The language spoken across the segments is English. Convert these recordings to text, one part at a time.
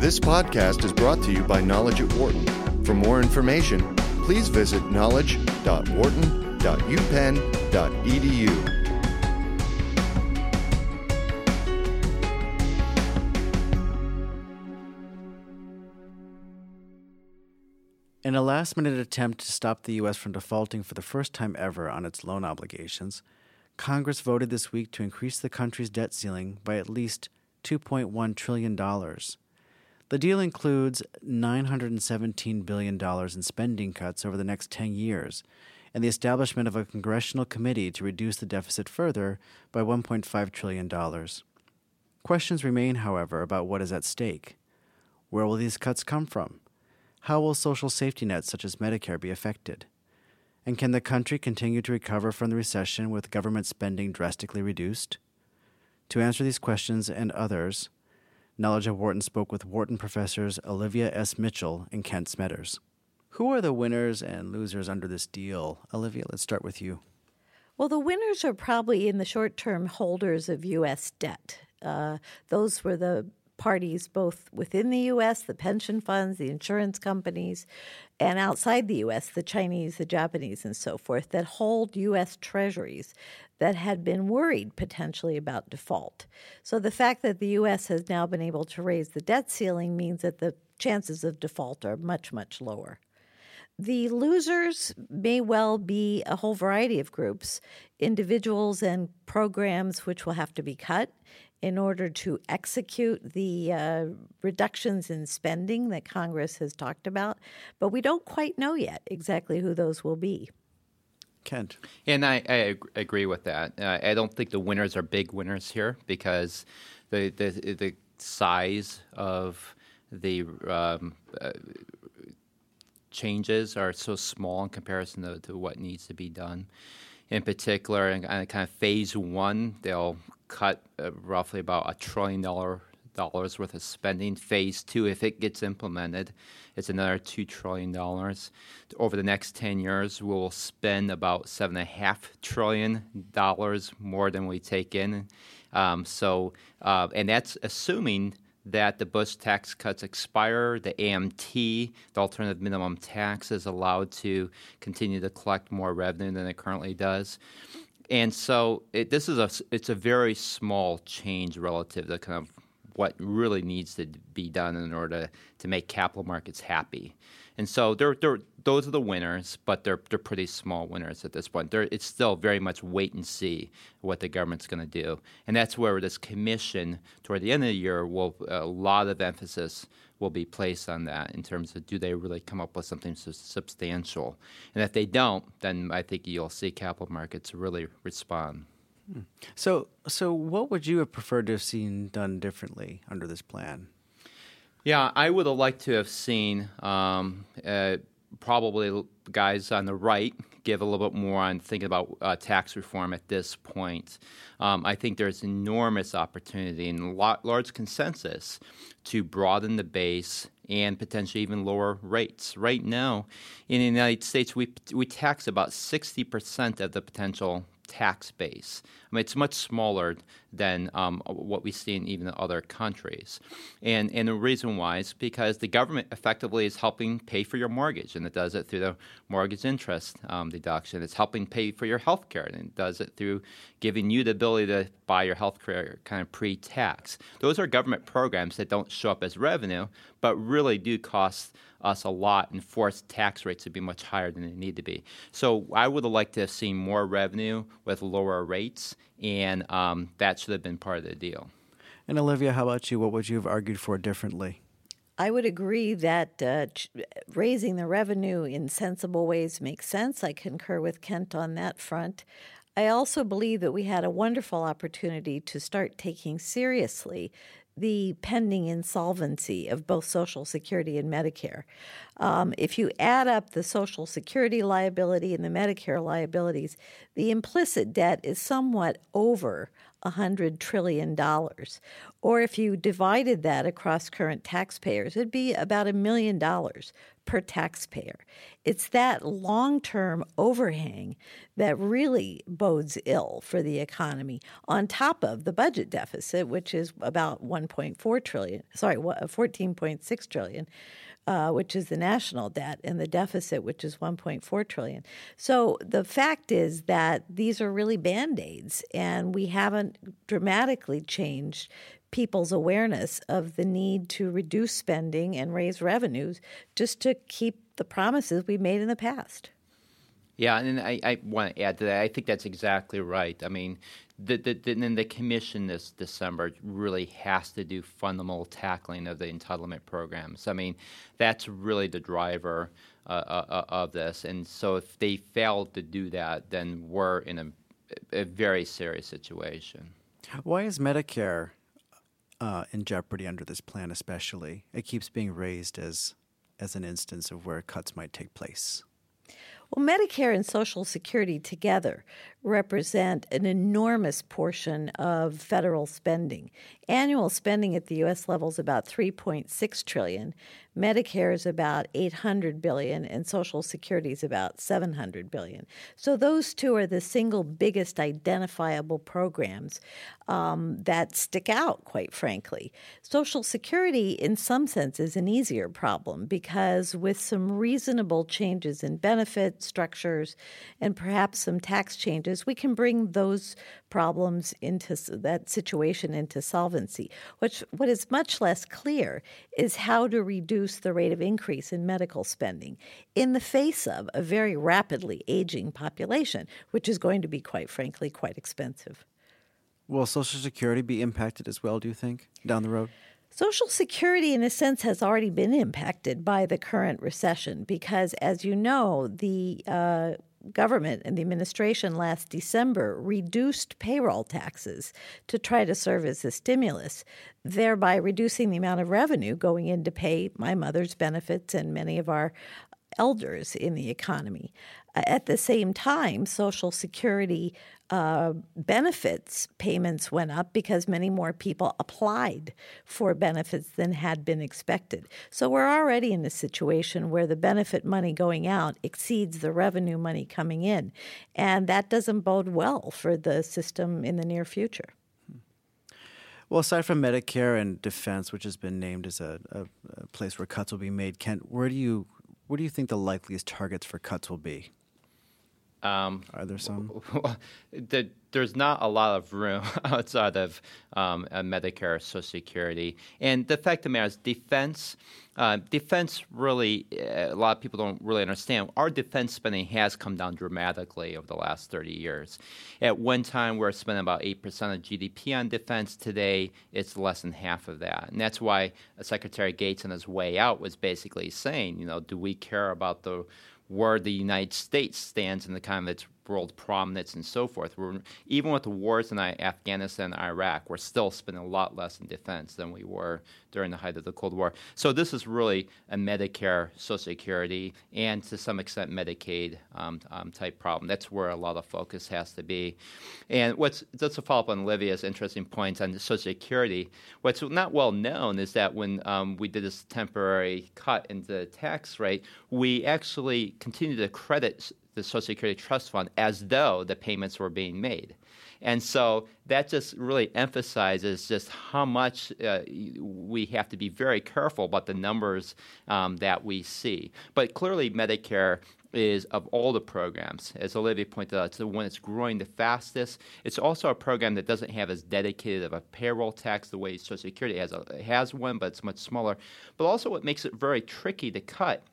This podcast is brought to you by Knowledge at Wharton. For more information, please visit knowledge.wharton.upenn.edu. In a last minute attempt to stop the U.S. from defaulting for the first time ever on its loan obligations, Congress voted this week to increase the country's debt ceiling by at least $2.1 trillion. The deal includes $917 billion in spending cuts over the next 10 years and the establishment of a congressional committee to reduce the deficit further by $1.5 trillion. Questions remain, however, about what is at stake. Where will these cuts come from? How will social safety nets such as Medicare be affected? And can the country continue to recover from the recession with government spending drastically reduced? To answer these questions and others, Knowledge at Wharton spoke with Wharton professors Olivia S. Mitchell and Kent Smetters. Who are the winners and losers under this deal? Olivia, let's start with you. Well, the winners are probably in the short term holders of U.S. debt. Uh, those were the parties both within the U.S., the pension funds, the insurance companies, and outside the U.S., the Chinese, the Japanese, and so forth, that hold U.S. treasuries that had been worried potentially about default. So the fact that the U.S. has now been able to raise the debt ceiling means that the chances of default are much, much lower. The losers may well be a whole variety of groups, individuals and programs which will have to be cut in order to execute the uh, reductions in spending that Congress has talked about. But we don't quite know yet exactly who those will be. Kent. And I, I agree with that. Uh, I don't think the winners are big winners here because the the, the size of the um, uh, changes are so small in comparison to, to, what needs to be done. In particular, in kind of phase one, they'll cut uh, roughly about a trillion dollar dollars worth of spending. Phase two, if it gets implemented, it's another two trillion dollars. Over the next ten years, we'll spend about seven and a half trillion dollars more than we take in. Um, so, uh, and that's assuming that the Bush tax cuts expire, the AMT, the alternative minimum tax, is allowed to continue to collect more revenue than it currently does. And so it, this is a it's a very small change relative to kind of what really needs to be done in order to, to make capital markets happy. And so they're, they're, those are the winners, but they're, they're pretty small winners at this point. They're, it's still very much wait and see what the government's going to do. And that's where this commission, toward the end of the year, will a lot of emphasis will be placed on that in terms of do they really come up with something su- substantial. And if they don't, then I think you'll see capital markets really respond. So, so what would you have preferred to have seen done differently under this plan? Yeah, I would have liked to have seen um, uh, probably guys on the right give a little bit more on thinking about uh, tax reform at this point. Um, I think there's enormous opportunity and lot, large consensus to broaden the base and potentially even lower rates. Right now, in the United States, we we tax about 60% of the potential tax base. I mean, it's much smaller than um, what we see in even other countries. And, and the reason why is because the government effectively is helping pay for your mortgage, and it does it through the mortgage interest um, deduction. It's helping pay for your health care, and it does it through giving you the ability to buy your health care kind of pre tax. Those are government programs that don't show up as revenue, but really do cost us a lot and force tax rates to be much higher than they need to be. So I would have liked to have seen more revenue with lower rates, and um, that should have been part of the deal. And Olivia, how about you? What would you have argued for differently? I would agree that uh, ch- raising the revenue in sensible ways makes sense. I concur with Kent on that front. I also believe that we had a wonderful opportunity to start taking seriously the pending insolvency of both Social Security and Medicare. Um, if you add up the Social Security liability and the Medicare liabilities, the implicit debt is somewhat over $100 trillion. Or if you divided that across current taxpayers, it'd be about a million dollars per taxpayer. It's that long term overhang that really bodes ill for the economy, on top of the budget deficit, which is about $1 1.4 trillion. Sorry, 14.6 trillion. Uh, which is the national debt, and the deficit, which is 1.4 trillion. So the fact is that these are really band aids, and we haven't dramatically changed people's awareness of the need to reduce spending and raise revenues just to keep the promises we made in the past. Yeah, and I, I want to add to that. I think that's exactly right. I mean, the, the, the, and the commission this December really has to do fundamental tackling of the entitlement programs. I mean, that's really the driver uh, uh, uh of this. And so if they fail to do that, then we're in a, a very serious situation. Why is Medicare uh, in jeopardy under this plan, especially? It keeps being raised as as an instance of where cuts might take place. Well, Medicare and Social Security together represent an enormous portion of federal spending. Annual spending at the US level is about 3.6 trillion. Medicare is about 800 billion and Social Security is about 700 billion. So those two are the single biggest identifiable programs um, that stick out, quite frankly. Social Security, in some sense, is an easier problem because with some reasonable changes in structures and perhaps some tax changes, we can bring those problems into that situation into solvency. Which, what is much less clear is how to reduce the rate of increase in medical spending in the face of a very rapidly aging population, which is going to be, quite frankly, quite expensive. Will Social Security be impacted as well, do you think, down the road? Social Security, in a sense, has already been impacted by the current recession because, as you know, the uh, government and the administration last December reduced payroll taxes to try to serve as a stimulus, thereby reducing the amount of revenue going in to pay my mother's benefits and many of our elders in the economy. At the same time, Social Security uh, benefits payments went up because many more people applied for benefits than had been expected. So we're already in a situation where the benefit money going out exceeds the revenue money coming in. And that doesn't bode well for the system in the near future. Well, aside from Medicare and defense, which has been named as a, a, a place where cuts will be made, Kent, where do you where do you think the likeliest targets for cuts will be? Um, Are there some? the, there's not a lot of room outside of um, Medicare, Social Security, and the fact of the matter is, defense. Uh, defense really, uh, a lot of people don't really understand. Our defense spending has come down dramatically over the last 30 years. At one time, we were spending about 8% of GDP on defense. Today, it's less than half of that. And that's why Secretary Gates, on his way out, was basically saying, you know, do we care about the where the United States stands in the kind of its world prominence and so forth. We're, even with the wars in Afghanistan and Iraq, we're still spending a lot less in defense than we were during the height of the Cold War. So this is really a Medicare, Social Security, and to some extent Medicaid um, um, type problem. That's where a lot of focus has to be. And what's just to follow up on Olivia's interesting points on Social Security, what's not well known is that when um, we did this temporary cut in the tax rate, we actually continued to credit the Social Security Trust Fund as though the payments were being made. And so that just really emphasizes just how much uh, we have to be very careful about the numbers um, that we see. But clearly, Medicare is of all the programs, as Olivia pointed out, it's the one that's growing the fastest. It's also a program that doesn't have as dedicated of a payroll tax the way Social Security has, a, has one, but it's much smaller. But also, what makes it very tricky to cut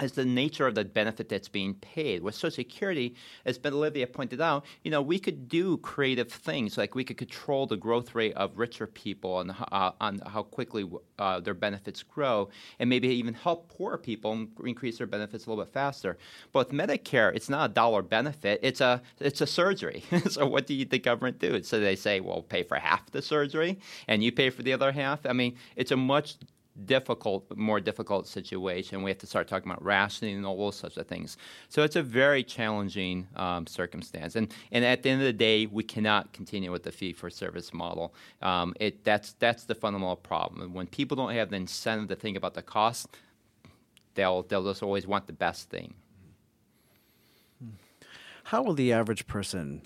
as the nature of the benefit that's being paid. With Social Security, as Ben Olivia pointed out, you know, we could do creative things like we could control the growth rate of richer people and uh, on how quickly uh, their benefits grow, and maybe even help poor people increase their benefits a little bit faster. But with Medicare, it's not a dollar benefit; it's a it's a surgery. so what do you, the government do? So they say, well, pay for half the surgery, and you pay for the other half. I mean, it's a much difficult, more difficult situation. We have to start talking about rationing and all sorts of things. So it's a very challenging um, circumstance. And, and at the end of the day, we cannot continue with the fee for service model. Um, it, that's, that's the fundamental problem. When people don't have the incentive to think about the cost, they'll, they'll just always want the best thing. How will the average person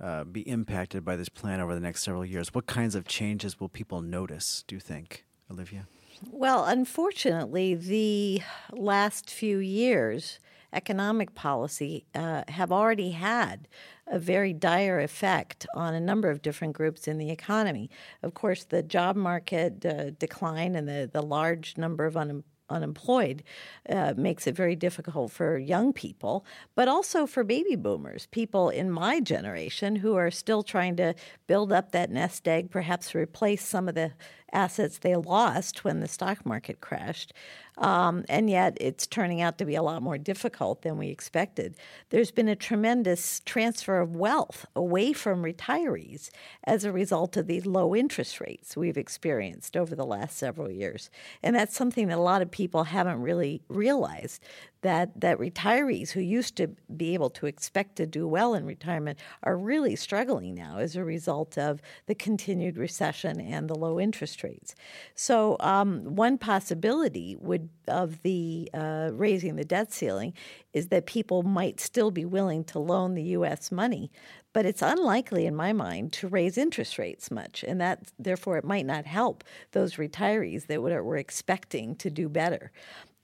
uh, be impacted by this plan over the next several years? What kinds of changes will people notice, do you think, Olivia? Well, unfortunately, the last few years, economic policy uh, have already had a very dire effect on a number of different groups in the economy. Of course, the job market uh, decline and the, the large number of unemployed unemployed uh, makes it very difficult for young people, but also for baby boomers, people in my generation who are still trying to build up that nest egg, perhaps replace some of the assets they lost when the stock market crashed. Um, and yet it's turning out to be a lot more difficult than we expected. There's been a tremendous transfer of wealth away from retirees as a result of these low interest rates we've experienced over the last several years. And that's something that a lot of people haven't really realized that that retirees who used to be able to expect to do well in retirement are really struggling now as a result of the continued recession and the low interest rates. So um, one possibility would of the uh, raising the debt ceiling is that people might still be willing to loan the U.S. money, but it's unlikely in my mind to raise interest rates much, and that therefore it might not help those retirees that were expecting to do better.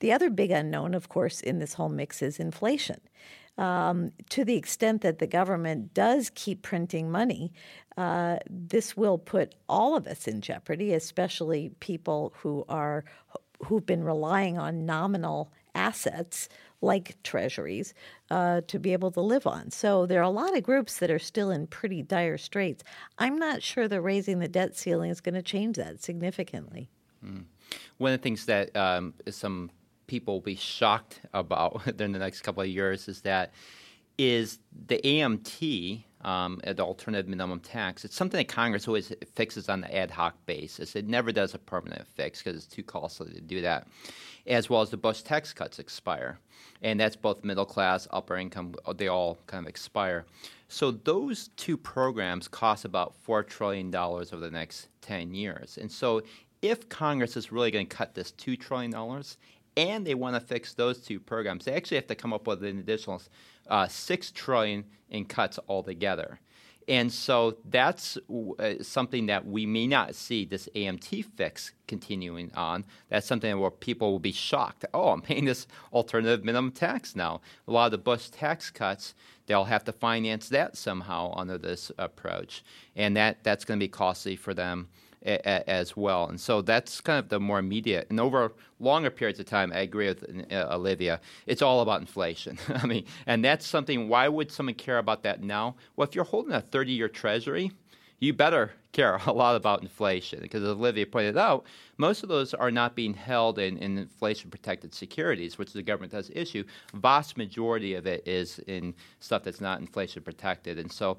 The other big unknown, of course, in this whole mix is inflation. Um, to the extent that the government does keep printing money, uh, this will put all of us in jeopardy, especially people who are who've been relying on nominal assets like treasuries uh, to be able to live on. So there are a lot of groups that are still in pretty dire straits. I'm not sure that raising the debt ceiling is going to change that significantly. Mm. One of the things that um, some people will be shocked about in the next couple of years is that is the AMT, um, the alternative minimum tax. It's something that Congress always fixes on the ad hoc basis. It never does a permanent fix because it's too costly to do that. As well as the Bush tax cuts expire, and that's both middle class, upper income. They all kind of expire. So those two programs cost about four trillion dollars over the next ten years. And so if Congress is really going to cut this $2 trillion and they want to fix those two programs. They actually have to come up with an additional uh, six trillion in cuts altogether. And so that's uh, something that we may not see this AMT fix continuing on. That's something where people will be shocked. Oh, I'm paying this alternative minimum tax now. A lot of the Bush tax cuts, they'll have to finance that somehow under this approach, and that that's going to be costly for them a, a, as well. And so that's kind of the more immediate. And over longer periods of time, I agree with uh, Olivia, it's all about inflation. I mean, and that's something, why would someone care about that now? Well, if you're holding a 30 year treasury, you better care a lot about inflation because, as Olivia pointed out, most of those are not being held in, in inflation protected securities, which the government does issue. Vast majority of it is in stuff that's not inflation protected. And so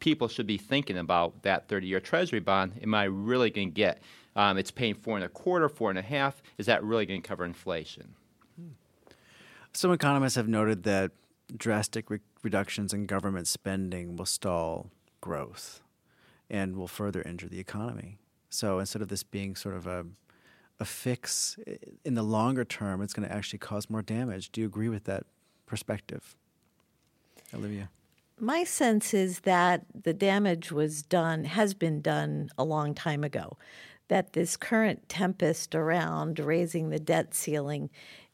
people should be thinking about that 30 year treasury bond. Am I really going to get? Um, it's paying four and a quarter, four and a half. Is that really going to cover inflation? Some economists have noted that drastic re- reductions in government spending will stall growth and will further injure the economy. So instead of this being sort of a a fix in the longer term, it's going to actually cause more damage. Do you agree with that perspective, Olivia? My sense is that the damage was done, has been done a long time ago. That this current tempest around raising the debt ceiling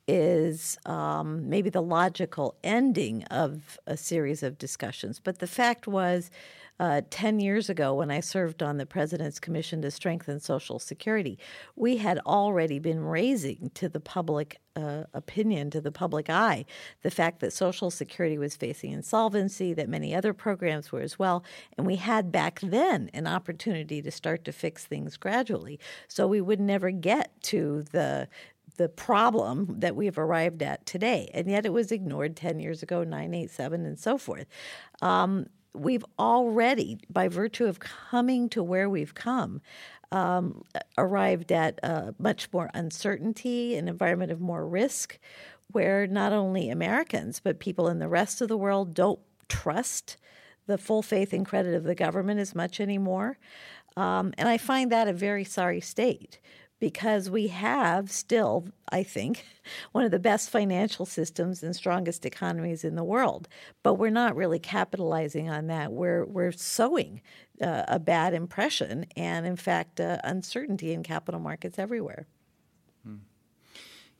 is um, maybe the logical ending of a series of discussions. But the fact was, uh, 10 years ago when I served on the President's Commission to Strengthen Social Security, we had already been raising to the public uh, opinion, to the public eye, the fact that Social Security was facing insolvency, that many other programs were as well. And we had back then an opportunity to start to fix things gradually. So we would never get to the the problem that we've arrived at today. And yet it was ignored 10 years ago, 987, and so forth. Um, we've already, by virtue of coming to where we've come, um, arrived at uh, much more uncertainty, an environment of more risk, where not only Americans, but people in the rest of the world don't trust the full faith and credit of the government as much anymore. Um, and I find that a very sorry state because we have still, I think, one of the best financial systems and strongest economies in the world. But we're not really capitalizing on that. We're we're sowing uh, a bad impression and, in fact, uh, uncertainty in capital markets everywhere. Hmm.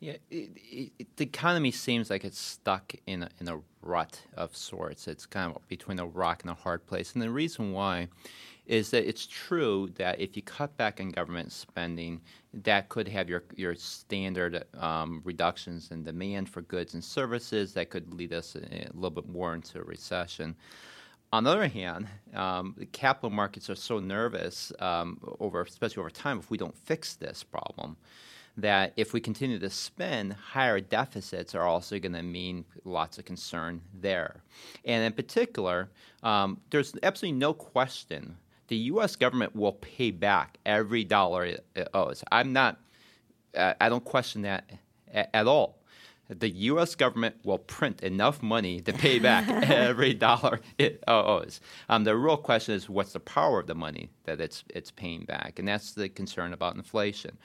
Yeah, it, it, the economy seems like it's stuck in a, in a rut of sorts. It's kind of between a rock and a hard place, and the reason why is that it's true that if you cut back on government spending, that could have your your standard um, reductions in demand for goods and services that could lead us a, a little bit more into a recession. On the other hand, um, the capital markets are so nervous um, over, especially over time, if we don't fix this problem, that if we continue to spend, higher deficits are also going to mean lots of concern there. And in particular, um, there's absolutely no question the U.S. government will pay back every dollar it owes. I'm not, I don't question that at all. The U.S. government will print enough money to pay back every dollar it owes. Um, the real question is what's the power of the money that it's it's paying back, and that's the concern about inflation.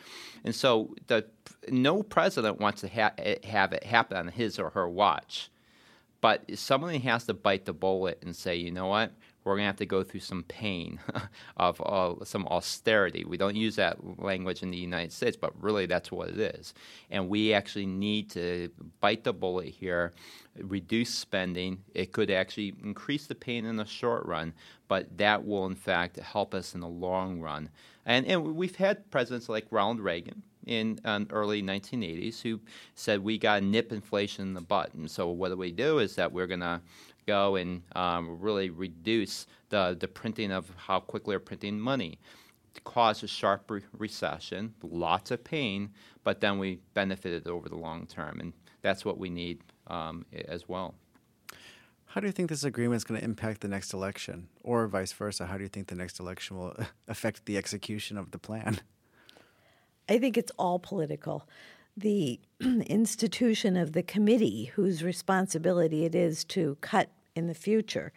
And so, the no president wants to ha- have it happen on his or her watch, but someone has to bite the bullet and say, you know what, we're going to have to go through some pain of uh, some austerity. We don't use that language in the United States, but really that's what it is. And we actually need to bite the bullet here, reduce spending. It could actually increase the pain in the short run, but that will, in fact, help us in the long run. And, and we've had presidents like Ronald Reagan, in um, early 1980s who said we got to nip inflation in the butt. And so what do we do is that we're going to go and um, really reduce the, the printing of how quickly we're printing money. It caused a sharp re- recession, lots of pain, but then we benefited over the long term. And that's what we need um, as well. How do you think this agreement is going to impact the next election, or vice versa? How do you think the next election will affect the execution of the plan? I think it's all political the institution of the committee, whose responsibility it is to cut in the future,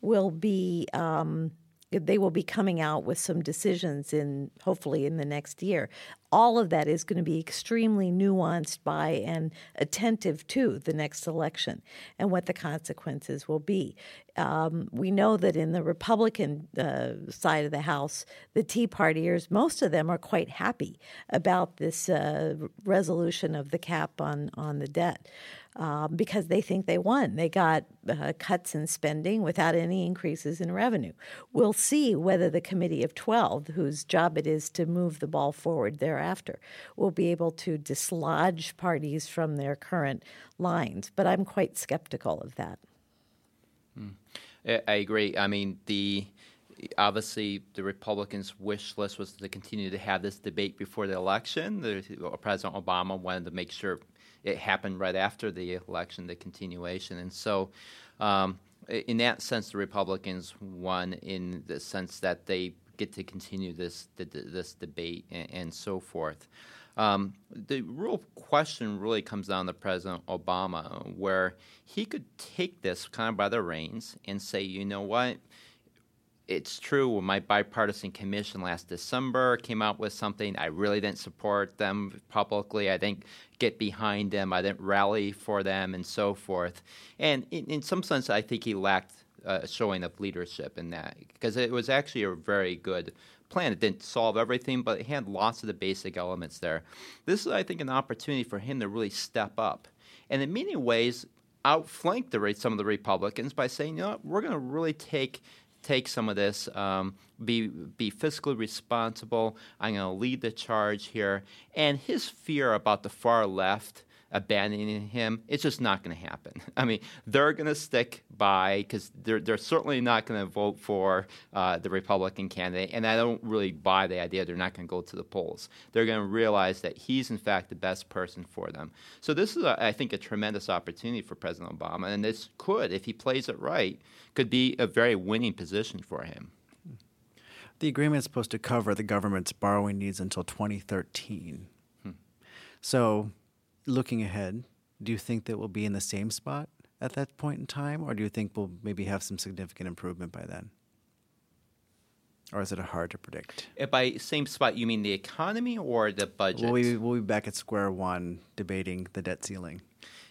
will be um, they will be coming out with some decisions in hopefully in the next year. All of that is going to be extremely nuanced by and attentive to the next election and what the consequences will be. Um, we know that in the Republican uh, side of the House, the Tea Partiers, most of them are quite happy about this uh, resolution of the cap on, on the debt um, because they think they won. They got uh, cuts in spending without any increases in revenue. We'll see whether the Committee of 12, whose job it is to move the ball forward thereafter, will be able to dislodge parties from their current lines. But I'm quite skeptical of that. Mm. I agree. I mean, the obviously the Republicans' wish list was to continue to have this debate before the election. The, President Obama wanted to make sure it happened right after the election, the continuation. And so, um, in that sense, the Republicans won in the sense that they get to continue this this debate and, and so forth. Um, the real question really comes down to President Obama, where he could take this kind of by the reins and say, you know what, it's true. When my bipartisan commission last December came out with something. I really didn't support them publicly. I didn't get behind them. I didn't rally for them, and so forth. And in, in some sense, I think he lacked a showing of leadership in that because it was actually a very good plan. It didn't solve everything, but it had lots of the basic elements there. This is, I think, an opportunity for him to really step up. And in many ways, outflank the some of the Republicans by saying, you know, what, we're going to really take take some of this, um, be be fiscally responsible. I'm going to lead the charge here. And his fear about the far left abandoning him, it's just not going to happen. I mean, they're going to stick by because they're, they're certainly not going to vote for uh, the Republican candidate. And I don't really buy the idea they're not going to go to the polls. They're going to realize that he's, in fact, the best person for them. So this is, a, I think, a tremendous opportunity for President Obama. And this could, if he plays it right, could be a very winning position for him. The agreement is supposed to cover the government's borrowing needs until 2013. Hmm. So looking ahead, do you think that we'll be in the same spot at that point in time, or do you think we'll maybe have some significant improvement by then? Or is it hard to predict? If By same spot, you mean the economy or the budget? Will we, will we be back at square one debating the debt ceiling?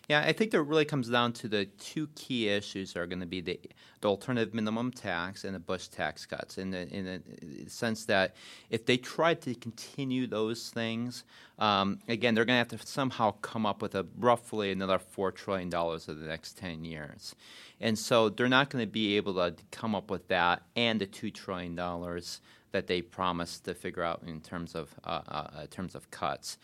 Yeah, I think that really comes down to the two key issues are going to be the, the alternative minimum tax and the Bush tax cuts. In the, in the sense that if they try to continue those things, um, again, they're going to have to somehow come up with a roughly another four trillion dollars over the next ten years, and so they're not going to be able to come up with that and the two trillion dollars that they promised to figure out in terms of uh, uh, in terms of cuts.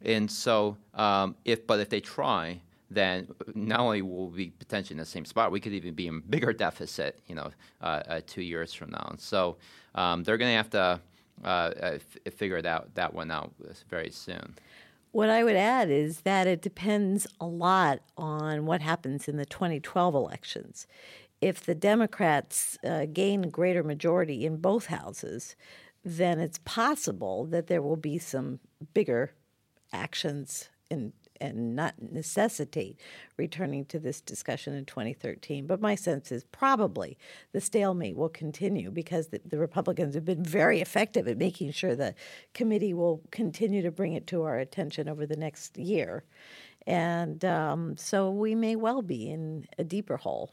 And so, um, if but if they try, then not only will we be potentially in the same spot, we could even be in bigger deficit, you know, uh, uh, two years from now. And so um, they're going to have to uh, uh, f- figure that that one out very soon. What I would add is that it depends a lot on what happens in the 2012 elections. If the Democrats uh, gain a greater majority in both houses, then it's possible that there will be some bigger actions in, and not necessitate returning to this discussion in 2013. But my sense is probably the stalemate will continue because the, the Republicans have been very effective at making sure the committee will continue to bring it to our attention over the next year. And um, so we may well be in a deeper hole,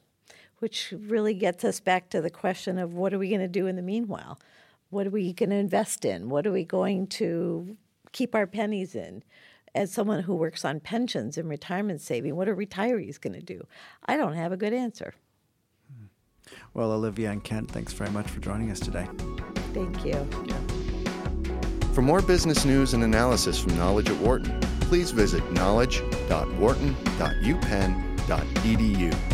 which really gets us back to the question of what are we going to do in the meanwhile? What are we going to invest in? What are we going to keep our pennies in? As someone who works on pensions and retirement saving, what are retirees going to do? I don't have a good answer. Well, Olivia and Kent, thanks very much for joining us today. Thank you. For more business news and analysis from Knowledge at Wharton, please visit knowledge.wharton.upenn.edu.